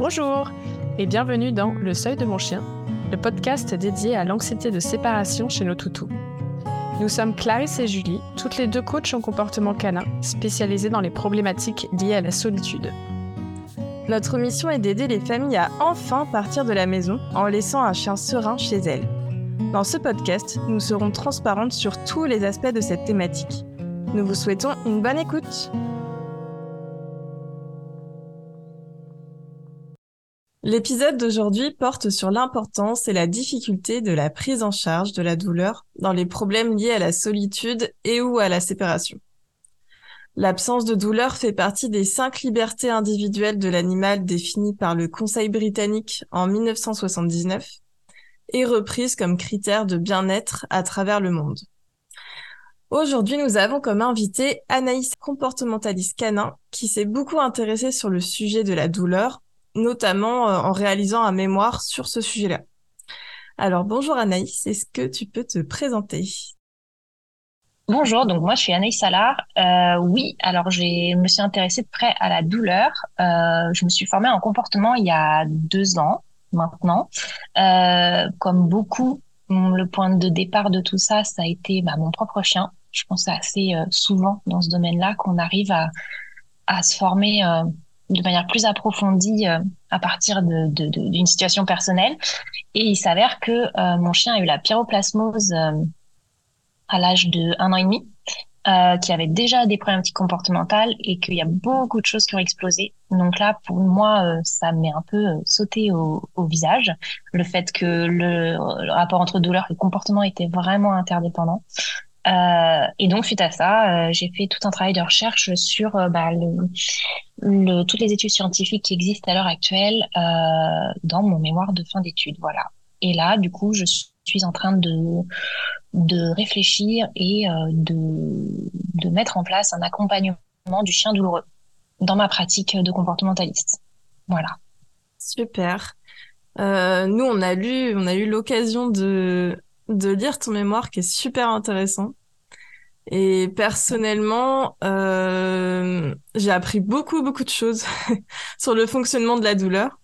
Bonjour et bienvenue dans Le Seuil de mon chien, le podcast dédié à l'anxiété de séparation chez nos toutous. Nous sommes Clarisse et Julie, toutes les deux coachs en comportement canin, spécialisées dans les problématiques liées à la solitude. Notre mission est d'aider les familles à enfin partir de la maison en laissant un chien serein chez elles. Dans ce podcast, nous serons transparentes sur tous les aspects de cette thématique. Nous vous souhaitons une bonne écoute. L'épisode d'aujourd'hui porte sur l'importance et la difficulté de la prise en charge de la douleur dans les problèmes liés à la solitude et ou à la séparation. L'absence de douleur fait partie des cinq libertés individuelles de l'animal définies par le Conseil britannique en 1979 et reprise comme critère de bien-être à travers le monde. Aujourd'hui, nous avons comme invité Anaïs, comportementaliste canin, qui s'est beaucoup intéressée sur le sujet de la douleur notamment euh, en réalisant un mémoire sur ce sujet-là. Alors bonjour Anaïs, est-ce que tu peux te présenter? Bonjour, donc moi je suis Anaïs Salard. Euh, oui, alors je me suis intéressée de près à la douleur. Euh, je me suis formée en comportement il y a deux ans maintenant. comme beaucoup, le point de départ de tout ça, ça a été bah, mon propre chien. Je pense assez souvent dans ce domaine-là qu'on arrive à, à se former de manière plus approfondie euh, à partir d'une situation personnelle. Et il s'avère que euh, mon chien a eu la pyroplasmose euh, à l'âge de un an et demi, qui avait déjà des problématiques comportementales et qu'il y a beaucoup de choses qui ont explosé. Donc là, pour moi, ça m'est un peu sauté au, visage, le fait que le rapport entre douleur et comportement était vraiment interdépendant. Euh, et donc, suite à ça, euh, j'ai fait tout un travail de recherche sur euh, bah, le, le, toutes les études scientifiques qui existent à l'heure actuelle euh, dans mon mémoire de fin d'études. Voilà. Et là, du coup, je suis en train de, de réfléchir et de, de mettre en place un accompagnement du chien douloureux dans ma pratique de comportementaliste. Voilà. Super. nous, on a lu, on a eu l'occasion de de lire ton mémoire qui est super intéressant. Et personnellement, euh, j'ai appris beaucoup, beaucoup de choses sur le fonctionnement de la douleur.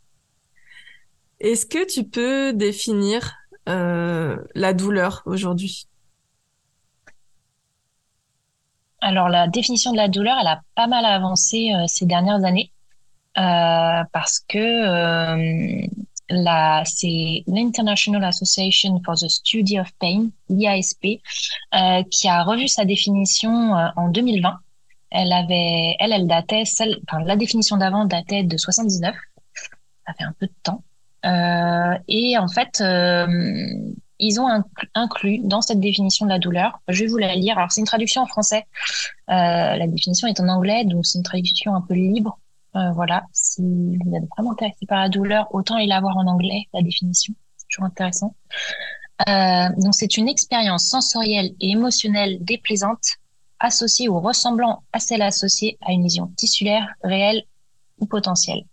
Est-ce que tu peux définir euh, la douleur aujourd'hui? Alors, la définition de la douleur, elle a pas mal avancé euh, ces dernières années parce que c'est l'International Association for the Study of Pain, l'IASP, euh, qui a revu sa définition euh, en 2020. Elle avait, elle, elle datait, celle, enfin, la définition d'avant datait de 79. Ça fait un peu de temps. Euh, et en fait, euh, ils ont inclus dans cette définition de la douleur, je vais vous la lire. Alors, c'est une traduction en français. Euh, la définition est en anglais, donc c'est une traduction un peu libre. Euh, voilà, si vous êtes vraiment intéressé par la douleur, autant y l'avoir en anglais, la définition. C'est toujours intéressant. Euh, donc, c'est une expérience sensorielle et émotionnelle déplaisante associée ou ressemblant à celle associée à une lésion tissulaire réelle ou potentielle.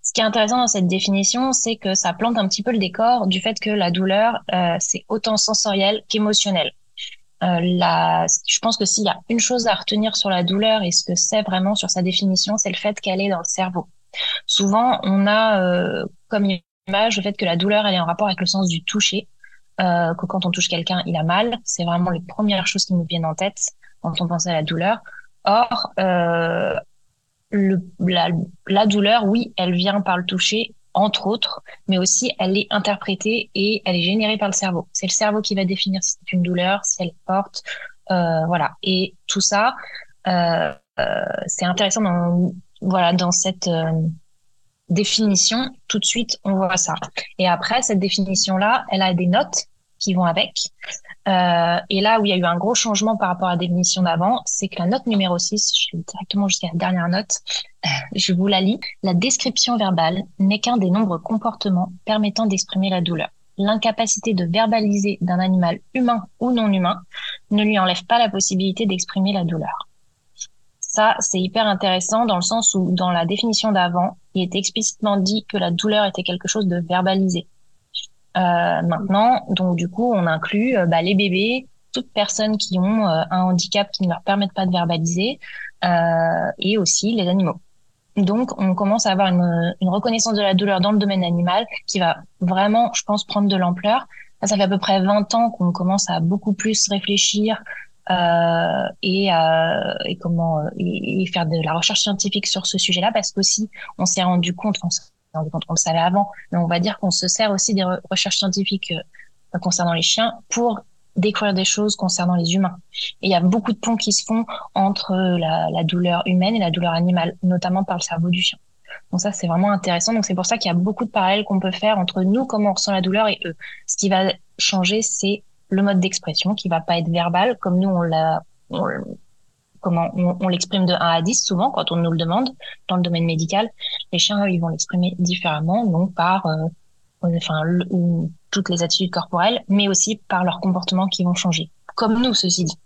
Ce qui est intéressant dans cette définition, c'est que ça plante un petit peu le décor du fait que la douleur, euh, c'est autant sensoriel qu'émotionnel. Euh, la, je pense que s'il y a une chose à retenir sur la douleur et ce que c'est vraiment sur sa définition, c'est le fait qu'elle est dans le cerveau. Souvent, on a euh, comme image le fait que la douleur, elle est en rapport avec le sens du toucher, euh, que quand on touche quelqu'un, il a mal. C'est vraiment les premières choses qui nous viennent en tête quand on pense à la douleur. Or, euh, le, la, la douleur, oui, elle vient par le toucher, entre autres, mais aussi elle est interprétée et elle est générée par le cerveau. C'est le cerveau qui va définir si c'est une douleur, si elle est forte, euh, voilà. Et tout ça, euh, euh, c'est intéressant dans voilà dans cette définition. Tout de suite, on voit ça. Et après, cette définition là, elle a des notes qui vont avec. Euh, et là où il y a eu un gros changement par rapport à la définition d'avant, c'est que la note numéro 6, je suis directement jusqu'à la dernière note, je vous la lis. La description verbale n'est qu'un des nombreux comportements permettant d'exprimer la douleur. L'incapacité de verbaliser d'un animal humain ou non humain ne lui enlève pas la possibilité d'exprimer la douleur. Ça, c'est hyper intéressant dans le sens où, dans la définition d'avant, il était explicitement dit que la douleur était quelque chose de verbalisé. Euh, maintenant, donc du coup, on inclut euh, bah, les bébés, toutes personnes qui ont euh, un handicap qui ne leur permettent pas de verbaliser, et aussi les animaux. Donc, on commence à avoir une, une, reconnaissance de la douleur dans le domaine animal qui va vraiment, je pense, prendre de l'ampleur. Ça fait à peu près 20 ans qu'on commence à beaucoup plus réfléchir euh, et, euh, et, comment et, faire de la recherche scientifique sur ce sujet-là, parce qu'aussi, on s'est rendu compte, on compte, on le savait avant, mais on va dire qu'on se sert aussi des recherches scientifiques euh, concernant les chiens pour découvrir des choses concernant les humains. Et il y a beaucoup de ponts qui se font entre la, la, douleur humaine et la douleur animale, notamment par le cerveau du chien. Donc ça, c'est vraiment intéressant. Donc c'est pour ça qu'il y a beaucoup de parallèles qu'on peut faire entre nous, comment on ressent la douleur, et eux. Ce qui va changer, c'est le mode d'expression qui va pas être verbal, comme nous on l'a, comment on, l'exprime de 1 à 10 souvent quand on nous le demande dans le domaine médical. Les chiens, eux, ils vont l'exprimer différemment, donc par euh, enfin le, toutes les attitudes corporelles, mais aussi par leurs comportements qui vont changer, comme nous, ceci dit.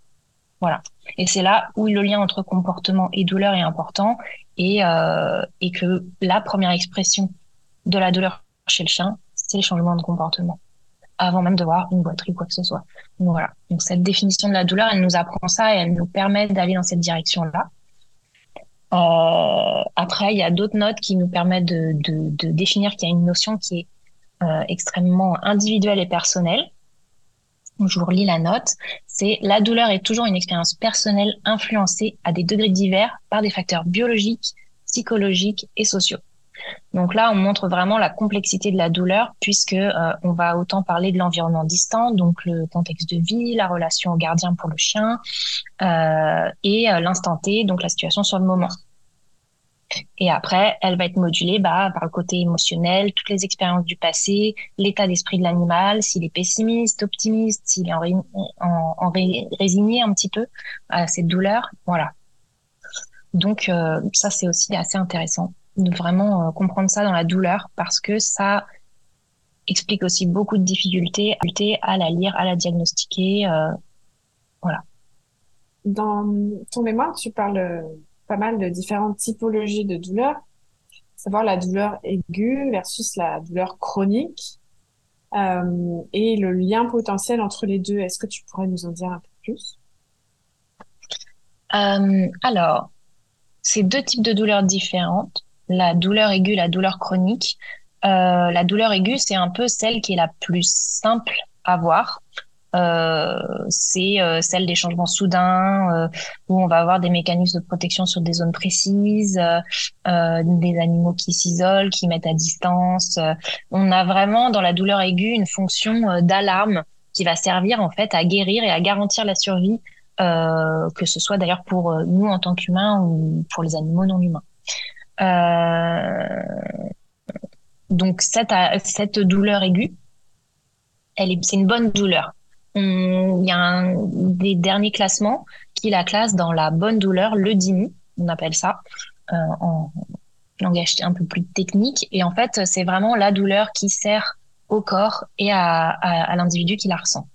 Voilà. Et c'est là où le lien entre comportement et douleur est important et, euh, et que la première expression de la douleur chez le chien, c'est le changement de comportement avant même de voir une boiterie ou quoi que ce soit. Donc voilà. Donc cette définition de la douleur, elle nous apprend ça et elle nous permet d'aller dans cette direction-là. Euh, après, il y a d'autres notes qui nous permettent de, définir qu'il y a une notion qui est euh, extrêmement individuel et personnel. Je vous relis la note. C'est la douleur est toujours une expérience personnelle influencée à des degrés divers par des facteurs biologiques, psychologiques et sociaux. Donc là, on montre vraiment la complexité de la douleur puisque euh, on va autant parler de l'environnement distant, donc le contexte de vie, la relation au gardien pour le chien euh, et euh, l'instant T, donc la situation sur le moment. Et après, elle va être modulée bah, par le côté émotionnel, toutes les expériences du passé, l'état d'esprit de l'animal, s'il est pessimiste, optimiste, s'il est en, résigné un petit peu à cette douleur. Voilà. Donc ça, c'est aussi assez intéressant de vraiment euh, comprendre ça dans la douleur parce que ça explique aussi beaucoup de difficultés à la lire, à la diagnostiquer. Euh, voilà. Dans ton mémoire, tu parles pas mal de différentes typologies de douleurs, savoir la douleur aiguë versus la douleur chronique euh, et le lien potentiel entre les deux. Est-ce que tu pourrais nous en dire un peu plus? Euh, Alors, c'est deux types de douleurs différentes. La douleur aiguë, la douleur chronique. Euh, la douleur aiguë, c'est un peu celle qui est la plus simple à voir. Euh, c'est euh, celle des changements soudains euh, où on va avoir des mécanismes de protection sur des zones précises, des animaux qui s'isolent, qui mettent à distance. on a vraiment dans la douleur aiguë une fonction d'alarme qui va servir en fait à guérir et à garantir la survie, que ce soit d'ailleurs pour nous en tant qu'humains ou pour les animaux non humains. Donc cette, cette douleur aiguë, elle est, c'est une bonne douleur il y a un des derniers classements qui la classe dans la bonne douleur, le DIMI, on appelle ça, euh, en langage un peu plus technique. Et en fait, c'est vraiment la douleur qui sert au corps et à, à, l'individu qui la ressent.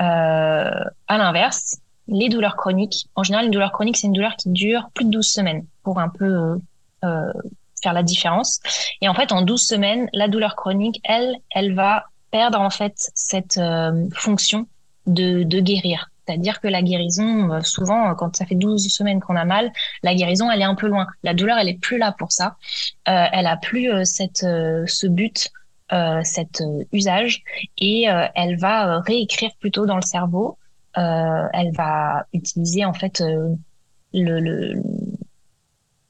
Euh, à l'inverse, les douleurs chroniques, en général, une douleur chronique, c'est une douleur qui dure plus de 12 semaines pour un peu euh, faire la différence. Et en fait, en 12 semaines, la douleur chronique, elle, elle va perdre en fait cette euh, fonction de, de guérir. C'est-à-dire que la guérison, euh, souvent, quand ça fait 12 semaines qu'on a mal, la guérison, elle est un peu loin. La douleur, elle est plus là pour ça. Euh, elle a plus cette, ce but, cet usage, et elle va réécrire plutôt dans le cerveau. elle va utiliser en fait le, le,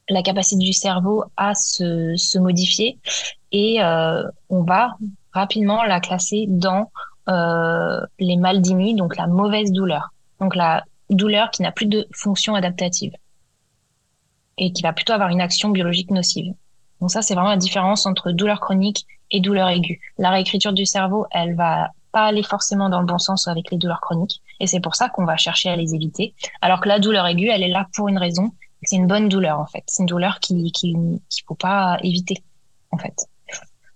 la capacité du cerveau à se, se modifier, et on va rapidement la classer dans euh, les maldimies, donc la mauvaise douleur. Donc la douleur qui n'a plus de fonction adaptative et qui va plutôt avoir une action biologique nocive. Donc ça, c'est vraiment la différence entre douleur chronique et douleur aiguë. La réécriture du cerveau, elle va pas aller forcément dans le bon sens avec les douleurs chroniques, et c'est pour ça qu'on va chercher à les éviter. Alors que la douleur aiguë, elle est là pour une raison, c'est une bonne douleur en fait. C'est une douleur qui qui qu'il faut pas éviter en fait.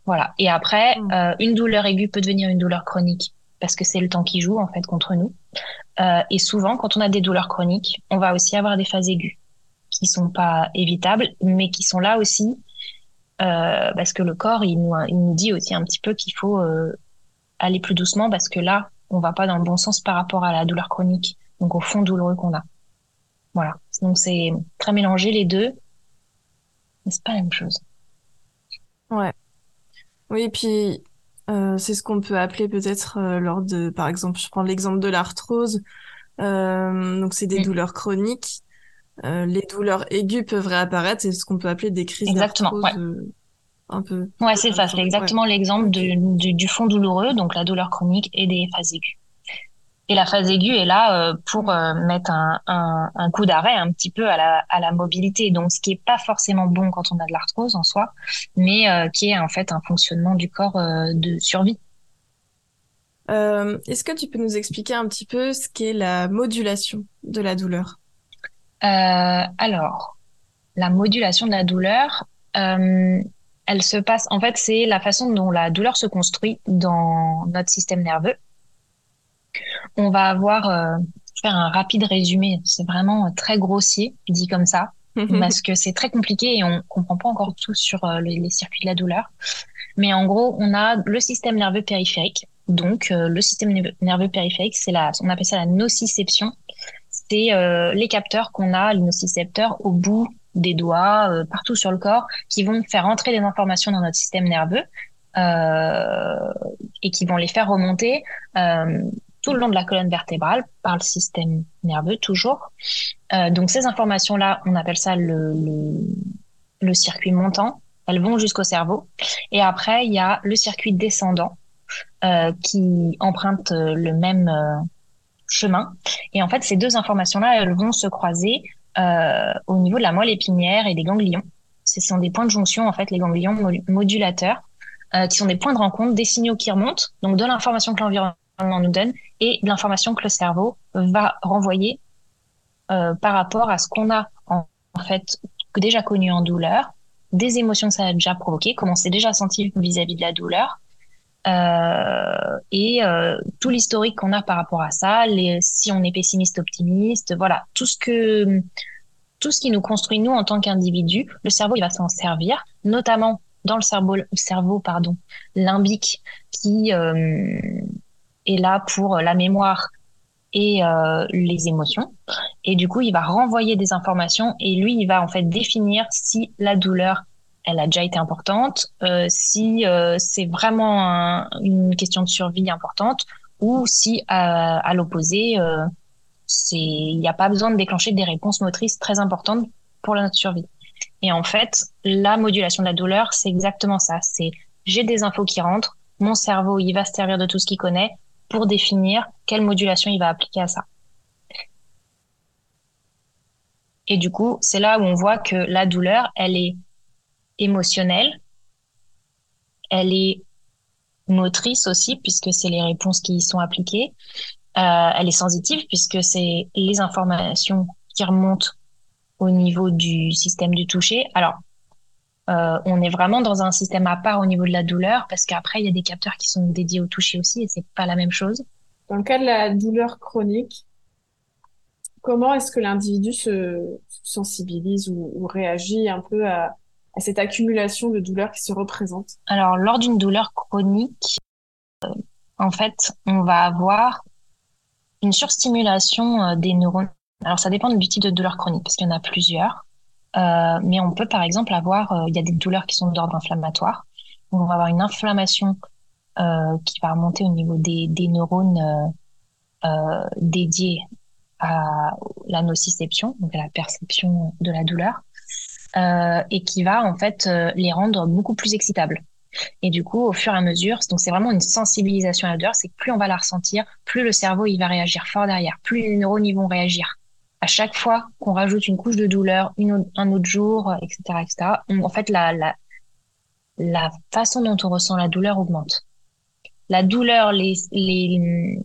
Voilà. Et après, mm. euh, une douleur aiguë peut devenir une douleur chronique parce que c'est le temps qui joue en fait contre nous. Euh, et souvent, quand on a des douleurs chroniques, on va aussi avoir des phases aiguës qui sont pas évitables, mais qui sont là aussi euh, parce que le corps, il nous, il nous dit aussi un petit peu qu'il faut euh, aller plus doucement parce que là, on va pas dans le bon sens par rapport à la douleur chronique, donc au fond douloureux qu'on a. Voilà. Donc c'est très mélangé les deux. mais c'est pas la même chose. Ouais. Oui, puis euh, c'est ce qu'on peut appeler peut-être euh, lors de, par exemple, je prends l'exemple de l'arthrose. Euh, donc c'est des Mm. douleurs chroniques. Les douleurs aiguës peuvent réapparaître, c'est ce qu'on peut appeler des crises Exactement, ouais. un peu. Ouais, c'est ça, c'est Ouais. exactement l'exemple du, du fond douloureux, donc la douleur chronique et des phases aiguës. Et la phase aiguë est là euh, pour euh, mettre un, un, un coup d'arrêt un petit peu à la, à la mobilité, donc ce qui est pas forcément bon quand on a de l'arthrose en soi, mais euh, qui est en fait un fonctionnement du corps de survie. Euh, est-ce que tu peux nous expliquer un petit peu ce qu'est la modulation de la douleur? Euh, alors, la modulation de la douleur, euh, elle se passe, en fait, c'est la façon dont la douleur se construit dans notre système nerveux. On va avoir, euh, faire un rapide résumé, c'est vraiment euh, très grossier, dit comme ça, parce que c'est très compliqué et on comprend pas encore tout sur euh, les, les circuits de la douleur. Mais en gros, on a le système nerveux périphérique. Donc, euh, le système nerveux- nerveux périphérique, c'est la, on appelle ça la nociception. C'est euh, les capteurs qu'on a, les nocicepteurs au bout des doigts, euh, partout sur le corps, qui vont faire entrer des informations dans notre système nerveux euh, et qui vont les faire remonter euh, tout le long de la colonne vertébrale par le système nerveux toujours. Euh, donc ces informations-là, on appelle ça le, le, circuit montant. Elles vont jusqu'au cerveau. Et après, il y a le circuit descendant euh, qui emprunte euh, le même chemin. Et en fait, ces deux informations-là, elles vont se croiser au niveau de la moelle épinière et des ganglions. Ce sont des points de jonction, en fait, les ganglions mo- modulateurs, qui sont des points de rencontre, des signaux qui remontent, donc de l'information que l'environnement nous donne et l'information que le cerveau va renvoyer euh, par rapport à ce qu'on a en, fait déjà connu en douleur, des émotions que ça a déjà provoqué, comment on s'est déjà senti vis-à-vis de la douleur, euh, et euh, tout l'historique qu'on a par rapport à ça, si on est pessimiste, optimiste, voilà, tout ce que tout ce qui nous construit nous en tant qu'individu, le cerveau il va s'en servir, notamment dans le cerveau, cerveau pardon, limbique qui est là pour la mémoire et euh, les émotions. Et du coup, il va renvoyer des informations et lui, il va en fait définir si la douleur, elle a déjà été importante, euh, si euh, c'est vraiment un- une question de survie importante ou si à, à l'opposé, euh, c'est il n'y a pas besoin de déclencher des réponses motrices très importantes pour notre survie. Et en fait, la modulation de la douleur, c'est exactement ça. C'est j'ai des infos qui rentrent, mon cerveau, il va se servir de tout ce qu'il connaît pour définir quelle modulation il va appliquer à ça. Et du coup, c'est là où on voit que la douleur, elle est émotionnelle, elle est motrice aussi, puisque c'est les réponses qui y sont appliquées. Euh, elle est sensitive, puisque c'est les informations qui remontent au niveau du système du toucher. Alors, euh, on est vraiment dans un système à part au niveau de la douleur, parce qu'après, il y a des capteurs qui sont dédiés au toucher aussi, et c'est pas la même chose. Dans le cas de la douleur chronique, comment est-ce que l'individu se se sensibilise ou, ou réagit un peu à, à cette accumulation de douleurs qui se représente? Alors, lors d'une douleur chronique, euh, en fait, on va avoir une surstimulation euh, des neurones. Alors, ça dépend du type de douleur chronique, parce qu'il y en a plusieurs. Euh, mais on peut, par exemple, avoir, euh, il y a des douleurs qui sont d'ordre inflammatoire. On va avoir une inflammation euh, qui va remonter au niveau des, des neurones euh, dédiés à la nociception, donc à la perception de la douleur, et qui va en fait les rendre beaucoup plus excitables. Et du coup, au fur et à mesure, donc c'est vraiment une sensibilisation à la douleur, c'est que plus on va la ressentir, plus le cerveau il va réagir fort derrière, plus les neurones ils vont réagir. À chaque fois qu'on rajoute une couche de douleur, une autre- un autre jour, etc., etc., on- en fait la, la la façon dont on ressent la douleur augmente. La douleur, les les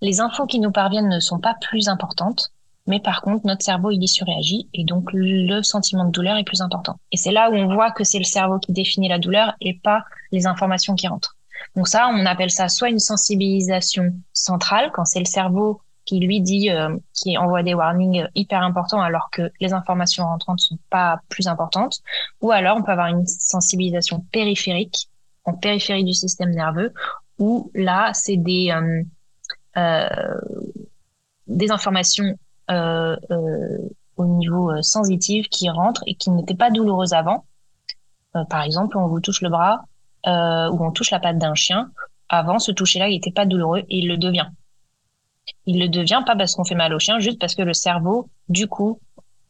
les infos qui nous parviennent ne sont pas plus importantes, mais par contre, notre cerveau, il y surréagit et donc le sentiment de douleur est plus important. Et c'est là où on voit que c'est le cerveau qui définit la douleur et pas les informations qui rentrent. Donc ça, on appelle ça soit une sensibilisation centrale, quand c'est le cerveau qui lui dit, euh, qui envoie des warnings hyper importants alors que les informations rentrantes sont pas plus importantes, ou alors on peut avoir une sensibilisation périphérique, en périphérie du système nerveux, où là, c'est des, euh, euh, des informations euh, euh, au niveau sensitif qui rentrent et qui n'étaient pas douloureuses avant. par exemple, on vous touche le bras ou on touche la patte d'un chien. Avant, ce toucher-là, il n'était pas douloureux et il le devient. Il le devient pas parce qu'on fait mal au chien, juste parce que le cerveau, du coup,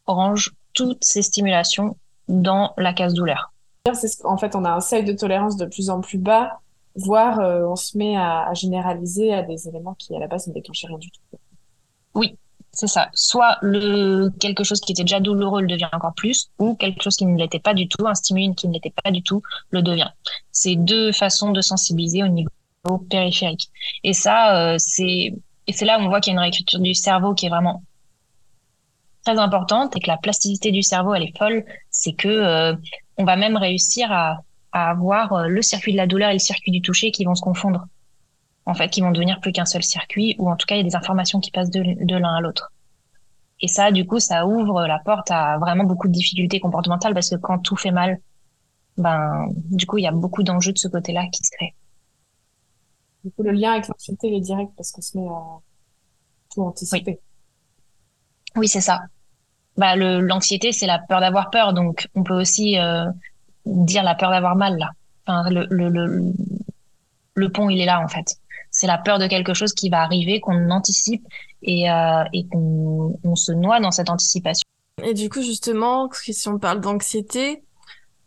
range toutes ces stimulations dans la case douleur. En fait, on a un seuil de tolérance de plus en plus bas, voire euh, on se met à, généraliser à des éléments qui à la base ne déclenchaient rien du tout. Oui, c'est ça. Soit le quelque chose qui était déjà douloureux le devient encore plus, ou quelque chose qui ne l'était pas du tout, un stimulus qui ne l'était pas du tout, le devient. C'est deux façons de sensibiliser au niveau périphérique. Et ça, euh, c'est et c'est là où on voit qu'il y a une réécriture du cerveau qui est vraiment très importante et que la plasticité du cerveau, elle est folle. C'est que euh, on va même réussir à, à avoir euh, le circuit de la douleur et le circuit du toucher qui vont se confondre. En fait, qui vont devenir plus qu'un seul circuit, ou en tout cas, il y a des informations qui passent de, de l'un à l'autre. Et ça, du coup, ça ouvre la porte à vraiment beaucoup de difficultés comportementales parce que quand tout fait mal, ben, du coup, il y a beaucoup d'enjeux de ce côté-là qui se créent. Du coup, le lien avec l'anxiété est direct parce qu'on se met à tout anticiper. Oui, c'est ça. Bah, l'anxiété, c'est la peur d'avoir peur. Donc, on peut aussi euh, dire la peur d'avoir mal, là. Enfin, le, le, le, le pont, il est là, en fait. C'est la peur de quelque chose qui va arriver, qu'on anticipe et, euh, et qu'on on se noie dans cette anticipation. Et du coup, justement, si on parle d'anxiété,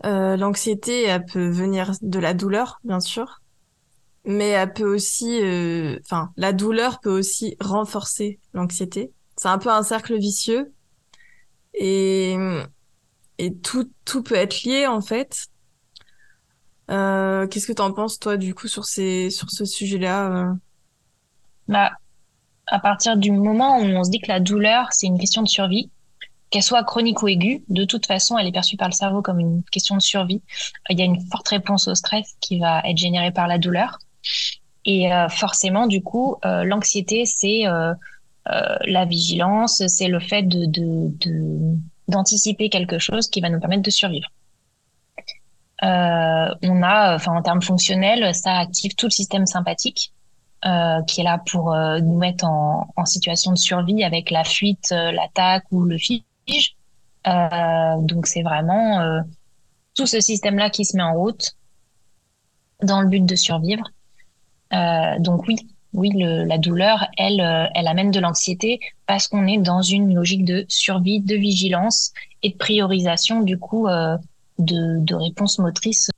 euh, l'anxiété, elle peut venir de la douleur, bien sûr mais elle peut aussi, euh, enfin, la douleur peut aussi renforcer l'anxiété. C'est un peu un cercle vicieux et et tout tout peut être lié en fait. Euh, Qu'est-ce que tu en penses toi du coup sur ces sur ce sujet-là euh? Bah, à partir du moment où on se dit que la douleur c'est une question de survie, qu'elle soit chronique ou aiguë, de toute façon, elle est perçue par le cerveau comme une question de survie. Il y a une forte réponse au stress qui va être générée par la douleur. Et euh, forcément, du coup, euh, l'anxiété, c'est euh, la vigilance, c'est le fait de, d'anticiper quelque chose qui va nous permettre de survivre. on a, enfin en termes fonctionnels, ça active tout le système sympathique qui est là pour nous mettre en, en, situation de survie avec la fuite, l'attaque ou le fige. donc c'est vraiment tout ce système-là qui se met en route dans le but de survivre. Euh, donc oui, oui, le, la douleur, elle, euh, elle amène de l'anxiété parce qu'on est dans une logique de survie, de vigilance et de priorisation du coup euh, de, de réponse motrice.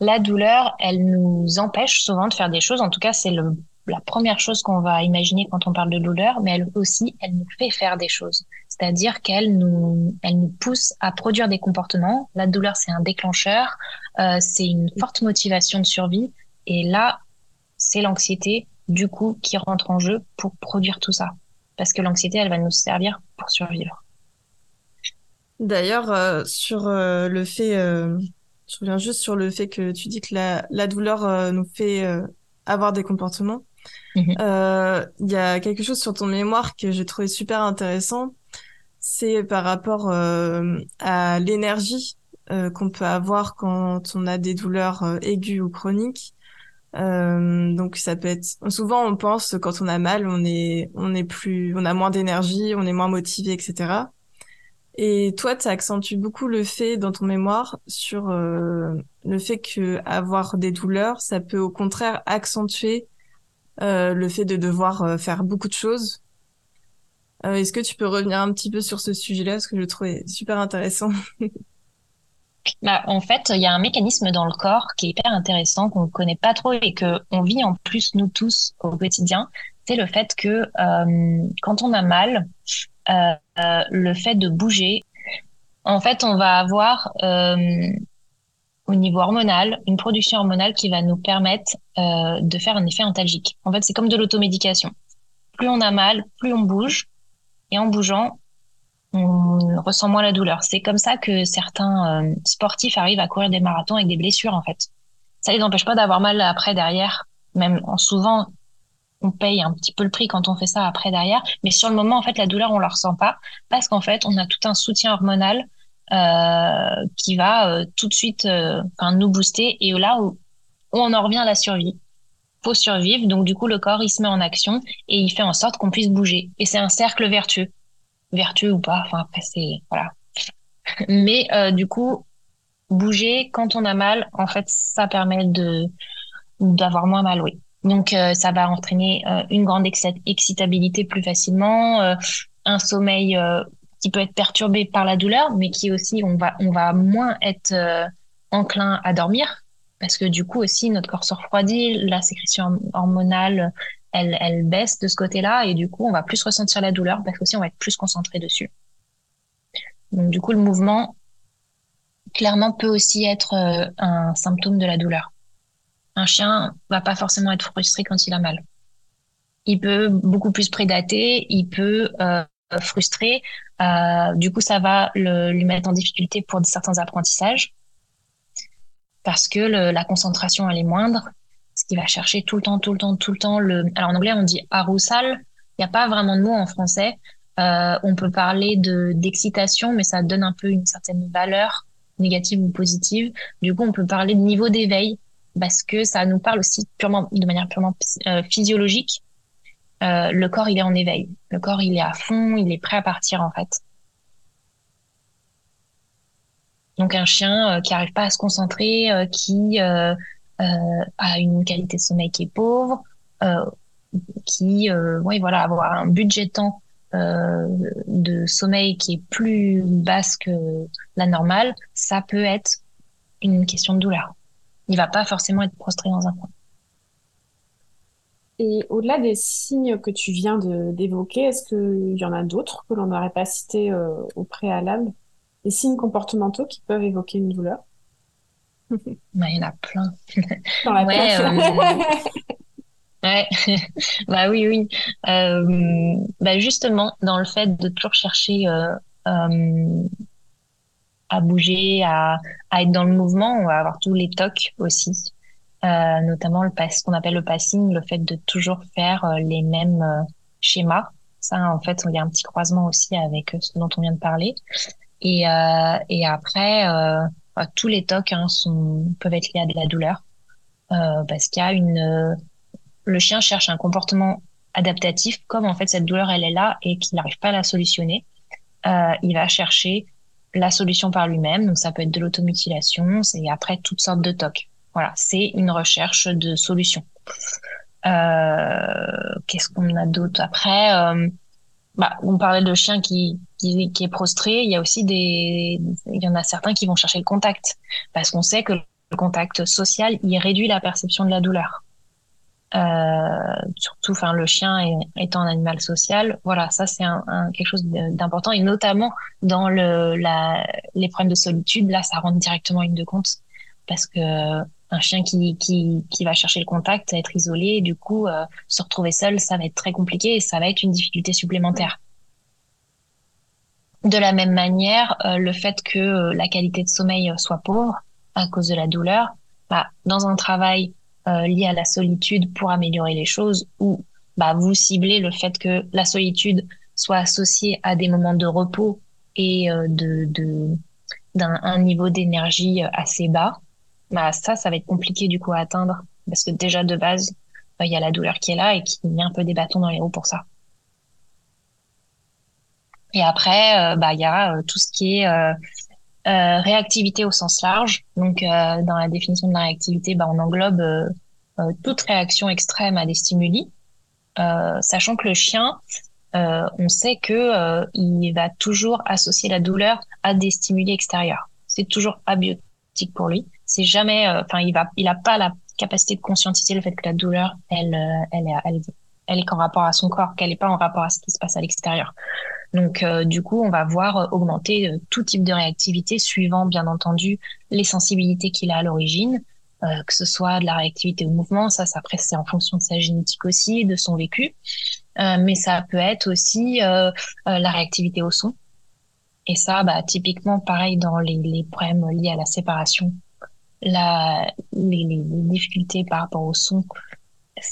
La douleur, elle nous empêche souvent de faire des choses. En tout cas, c'est le, la première chose qu'on va imaginer quand on parle de douleur, mais elle aussi, elle nous fait faire des choses. C'est-à-dire qu'elle nous, elle nous pousse à produire des comportements. La douleur, c'est un déclencheur, euh, c'est une forte motivation de survie. Et là, c'est l'anxiété, du coup, qui rentre en jeu pour produire tout ça. Parce que l'anxiété, elle va nous servir pour survivre. D'ailleurs, euh, sur euh, le fait, euh, je reviens juste sur le fait que tu dis que la, la douleur nous fait avoir des comportements. Mhm. Il y a quelque chose sur ton mémoire que j'ai trouvé super intéressant. C'est par rapport à l'énergie qu'on peut avoir quand on a des douleurs aiguës ou chroniques. Euh, donc ça peut être souvent on pense quand on a mal on est on est plus on a moins d'énergie on est moins motivé etc et toi tu accentues beaucoup le fait dans ton mémoire sur euh, le fait que avoir des douleurs ça peut au contraire accentuer euh, le fait de devoir euh, faire beaucoup de choses. Euh, est-ce que tu peux revenir un petit peu sur ce sujet-là? Parce que je le trouvais super intéressant Bah, en fait, il y a un mécanisme dans le corps qui est hyper intéressant, qu'on ne connaît pas trop et que on vit en plus nous tous au quotidien. C'est le fait que euh, quand on a mal, euh, euh, le fait de bouger, en fait, on va avoir au niveau hormonal une production hormonale qui va nous permettre de faire un effet antalgique. En fait, c'est comme de l'automédication. Plus on a mal, plus on bouge, et en bougeant, on ressent moins la douleur. C'est comme ça que certains euh, sportifs arrivent à courir des marathons avec des blessures, en fait. Ça les empêche pas d'avoir mal après, derrière. Même en souvent, on paye un petit peu le prix quand on fait ça après, derrière. Mais sur le moment, en fait, la douleur, on la ressent pas parce qu'en fait, on a tout un soutien hormonal euh, qui va euh, tout de suite nous booster. Et là où, où on en revient à la survie, faut survivre. Donc, du coup, le corps, il se met en action et il fait en sorte qu'on puisse bouger. Et c'est un cercle vertueux vertueux ou pas. Enfin, après, c'est, voilà. Mais, euh, du coup, bouger quand on a mal, en fait, ça permet d'avoir moins mal, oui. Donc, euh, ça va entraîner euh, une grande excitabilité plus facilement, un sommeil qui peut être perturbé par la douleur, mais qui aussi, on va, on va moins être enclin à dormir parce que du coup aussi, notre corps se refroidit, la sécrétion hormonale, elle, baisse de ce côté-là et du coup, on va plus ressentir la douleur parce qu'aussi, on va être plus concentré dessus. Donc, du coup, le mouvement, clairement, peut aussi être un symptôme de la douleur un chien va pas forcément être frustré quand il a mal. Il peut beaucoup plus prédater, il peut euh, frustrer. Euh, du coup, ça va lui mettre en difficulté pour certains apprentissages parce que la concentration elle est moindre. Ce qu'il va chercher tout le temps, tout le temps, tout le temps. Le... Alors en anglais on dit arousal. Il n'y a pas vraiment de mot en français. Euh, on peut parler de d'excitation, mais ça donne un peu une certaine valeur négative ou positive. Du coup, on peut parler de niveau d'éveil parce que ça nous parle aussi purement, de manière purement euh, physiologique. Euh, le corps, il est en éveil. Le corps, il est à fond, il est prêt à partir en fait. Donc un chien euh, qui arrive pas à se concentrer, qui a une qualité de sommeil qui est pauvre, qui, oui, voilà, avoir un budget temps de sommeil qui est plus basse que la normale, ça peut être une question de douleur. Il va pas forcément être prostré dans un coin. Et au-delà des signes que tu viens d'évoquer, est-ce qu'il y en a d'autres que l'on n'aurait pas cités euh, au préalable? Des signes comportementaux qui peuvent évoquer une douleur? Bah, Il y en a plein. Dans la ouais, euh, ouais. bah oui, oui. Euh, bah justement, dans le fait de toujours chercher à bouger, à, à, être dans le mouvement. On va avoir tous les tocs aussi, euh, notamment le ce qu'on appelle le passing, le fait de toujours faire euh, les mêmes euh, schémas. Ça, en fait, il y a un petit croisement aussi avec euh, ce dont on vient de parler. Et, euh, et après, tous les tocs hein, peuvent être liés à de la douleur parce qu'il y a une le chien cherche un comportement adaptatif, comme en fait cette douleur elle est là et qu'il n'arrive pas à la solutionner, euh, il va chercher la solution par lui-même. Donc ça peut être de l'automutilation, c'est après toutes sortes de tocs. Voilà, c'est une recherche de solution. Euh, Qu'est-ce qu'on a d'autre après? Euh, bah, On parlait de chien qui, qui, qui, est prostré. Il y a aussi des, il y en a certains qui vont chercher le contact parce qu'on sait que le contact social, il réduit la perception de la douleur. Euh, surtout, enfin, le chien étant un animal social, voilà, ça c'est un, quelque chose d'important et notamment dans le, la, les problèmes de solitude, là, ça rentre directement en ligne de compte parce que un chien qui, qui, qui va chercher le contact, être isolé, du coup, euh, se retrouver seul, ça va être très compliqué et ça va être une difficulté supplémentaire. De la même manière, euh, le fait que la qualité de sommeil soit pauvre à cause de la douleur, bah, dans un travail euh, liées à la solitude pour améliorer les choses ou bah, vous ciblez le fait que la solitude soit associée à des moments de repos et euh, de d'un un niveau d'énergie euh, assez bas, bah ça, ça va être compliqué du coup à atteindre parce que déjà de base, bah, il y a la douleur qui est là et qui met un peu des bâtons dans les roues pour ça. Et après, bah il y a tout ce qui est euh, réactivité au sens large. Donc, euh, dans la définition de la réactivité, bah, on englobe euh, toute réaction extrême à des stimuli, sachant que le chien, on sait que il va toujours associer la douleur à des stimuli extérieurs. C'est toujours abiotique pour lui. C'est jamais, enfin, il va, il a pas la capacité de conscientiser le fait que la douleur, elle, elle, elle, elle, elle est qu'en rapport à son corps, qu'elle n'est pas en rapport à ce qui se passe à l'extérieur. Donc, euh, du coup, on va voir euh, augmenter euh, tout type de réactivité suivant, bien entendu, les sensibilités qu'il a à l'origine, que ce soit de la réactivité au mouvement, ça, ça après, c'est en fonction de sa génétique aussi, de son vécu, mais ça peut être aussi la réactivité au son. Et ça, bah, typiquement, pareil dans les, les problèmes liés à la séparation, la, les, les, difficultés par rapport au son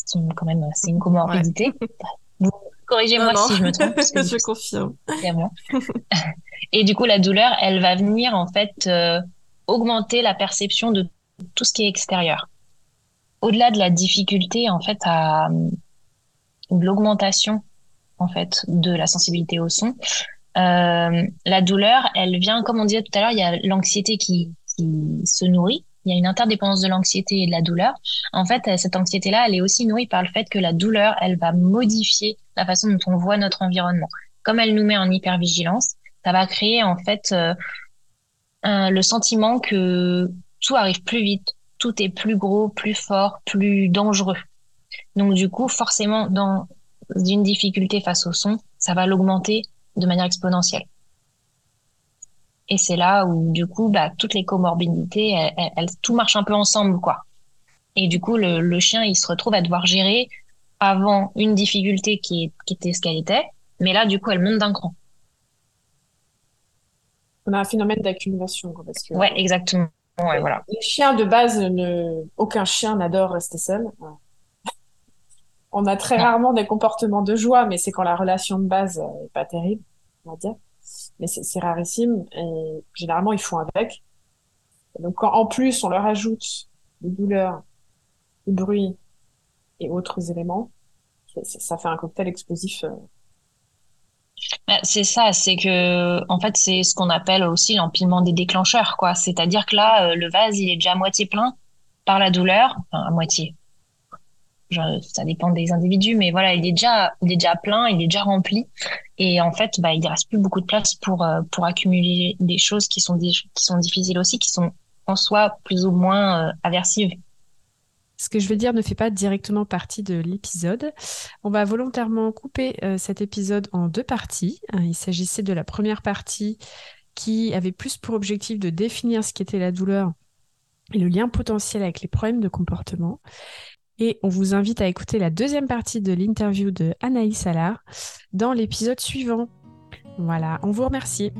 sont quand même, c'est une comorbidité. Corrigez-moi si je me trompe. Je confirme. Et du coup, la douleur, elle va venir en fait euh, augmenter la perception de tout ce qui est extérieur. Au-delà de la difficulté en fait à l'augmentation en fait de la sensibilité au son, la douleur, elle vient, comme on disait tout à l'heure, il y a l'anxiété qui, qui se nourrit. Il y a une interdépendance de l'anxiété et de la douleur. En fait, cette anxiété-là, elle est aussi nourrie par le fait que la douleur, elle va modifier la façon dont on voit notre environnement. Comme elle nous met en hypervigilance, ça va créer en fait euh, le sentiment que tout arrive plus vite, tout est plus gros, plus fort, plus dangereux. Donc du coup, forcément, dans une difficulté face au son, ça va l'augmenter de manière exponentielle. Et c'est là où du coup, bah, toutes les comorbidités, elles, tout marche un peu ensemble, quoi. Et du coup, le, le, chien, il se retrouve à devoir gérer avant une difficulté qui, qui était ce qu'elle était, mais là, du coup, elle monte d'un cran on a un phénomène d'accumulation. Parce que, ouais, exactement. Ouais, voilà. Les chiens de base, ne... aucun chien n'adore rester seul. On a très rarement des comportements de joie, mais c'est quand la relation de base est pas terrible, on va dire. Mais c'est rarissime et généralement ils font avec. donc quand en plus on leur ajoute des douleurs, des bruits et autres éléments, ça fait un cocktail explosif euh, bah, c'est ça, c'est que en fait c'est ce qu'on appelle aussi l'empilement des déclencheurs, quoi. C'est-à-dire que là, euh, le vase il est déjà à moitié plein par la douleur, enfin à moitié. Ça dépend des individus, mais voilà, il est déjà, il est déjà plein, il est déjà rempli, et en fait, bah, il reste plus beaucoup de place pour euh, pour accumuler des choses qui sont qui sont difficiles aussi, qui sont en soi plus ou moins euh, aversives. Ce que je vais dire ne fait pas directement partie de l'épisode. On va volontairement couper euh, cet épisode en deux parties. Il s'agissait de la première partie qui avait plus pour objectif de définir ce qu'était la douleur et le lien potentiel avec les problèmes de comportement. Et on vous invite à écouter la deuxième partie de l'interview de Anaïs Allard dans l'épisode suivant. Voilà, on vous remercie.